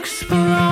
explode.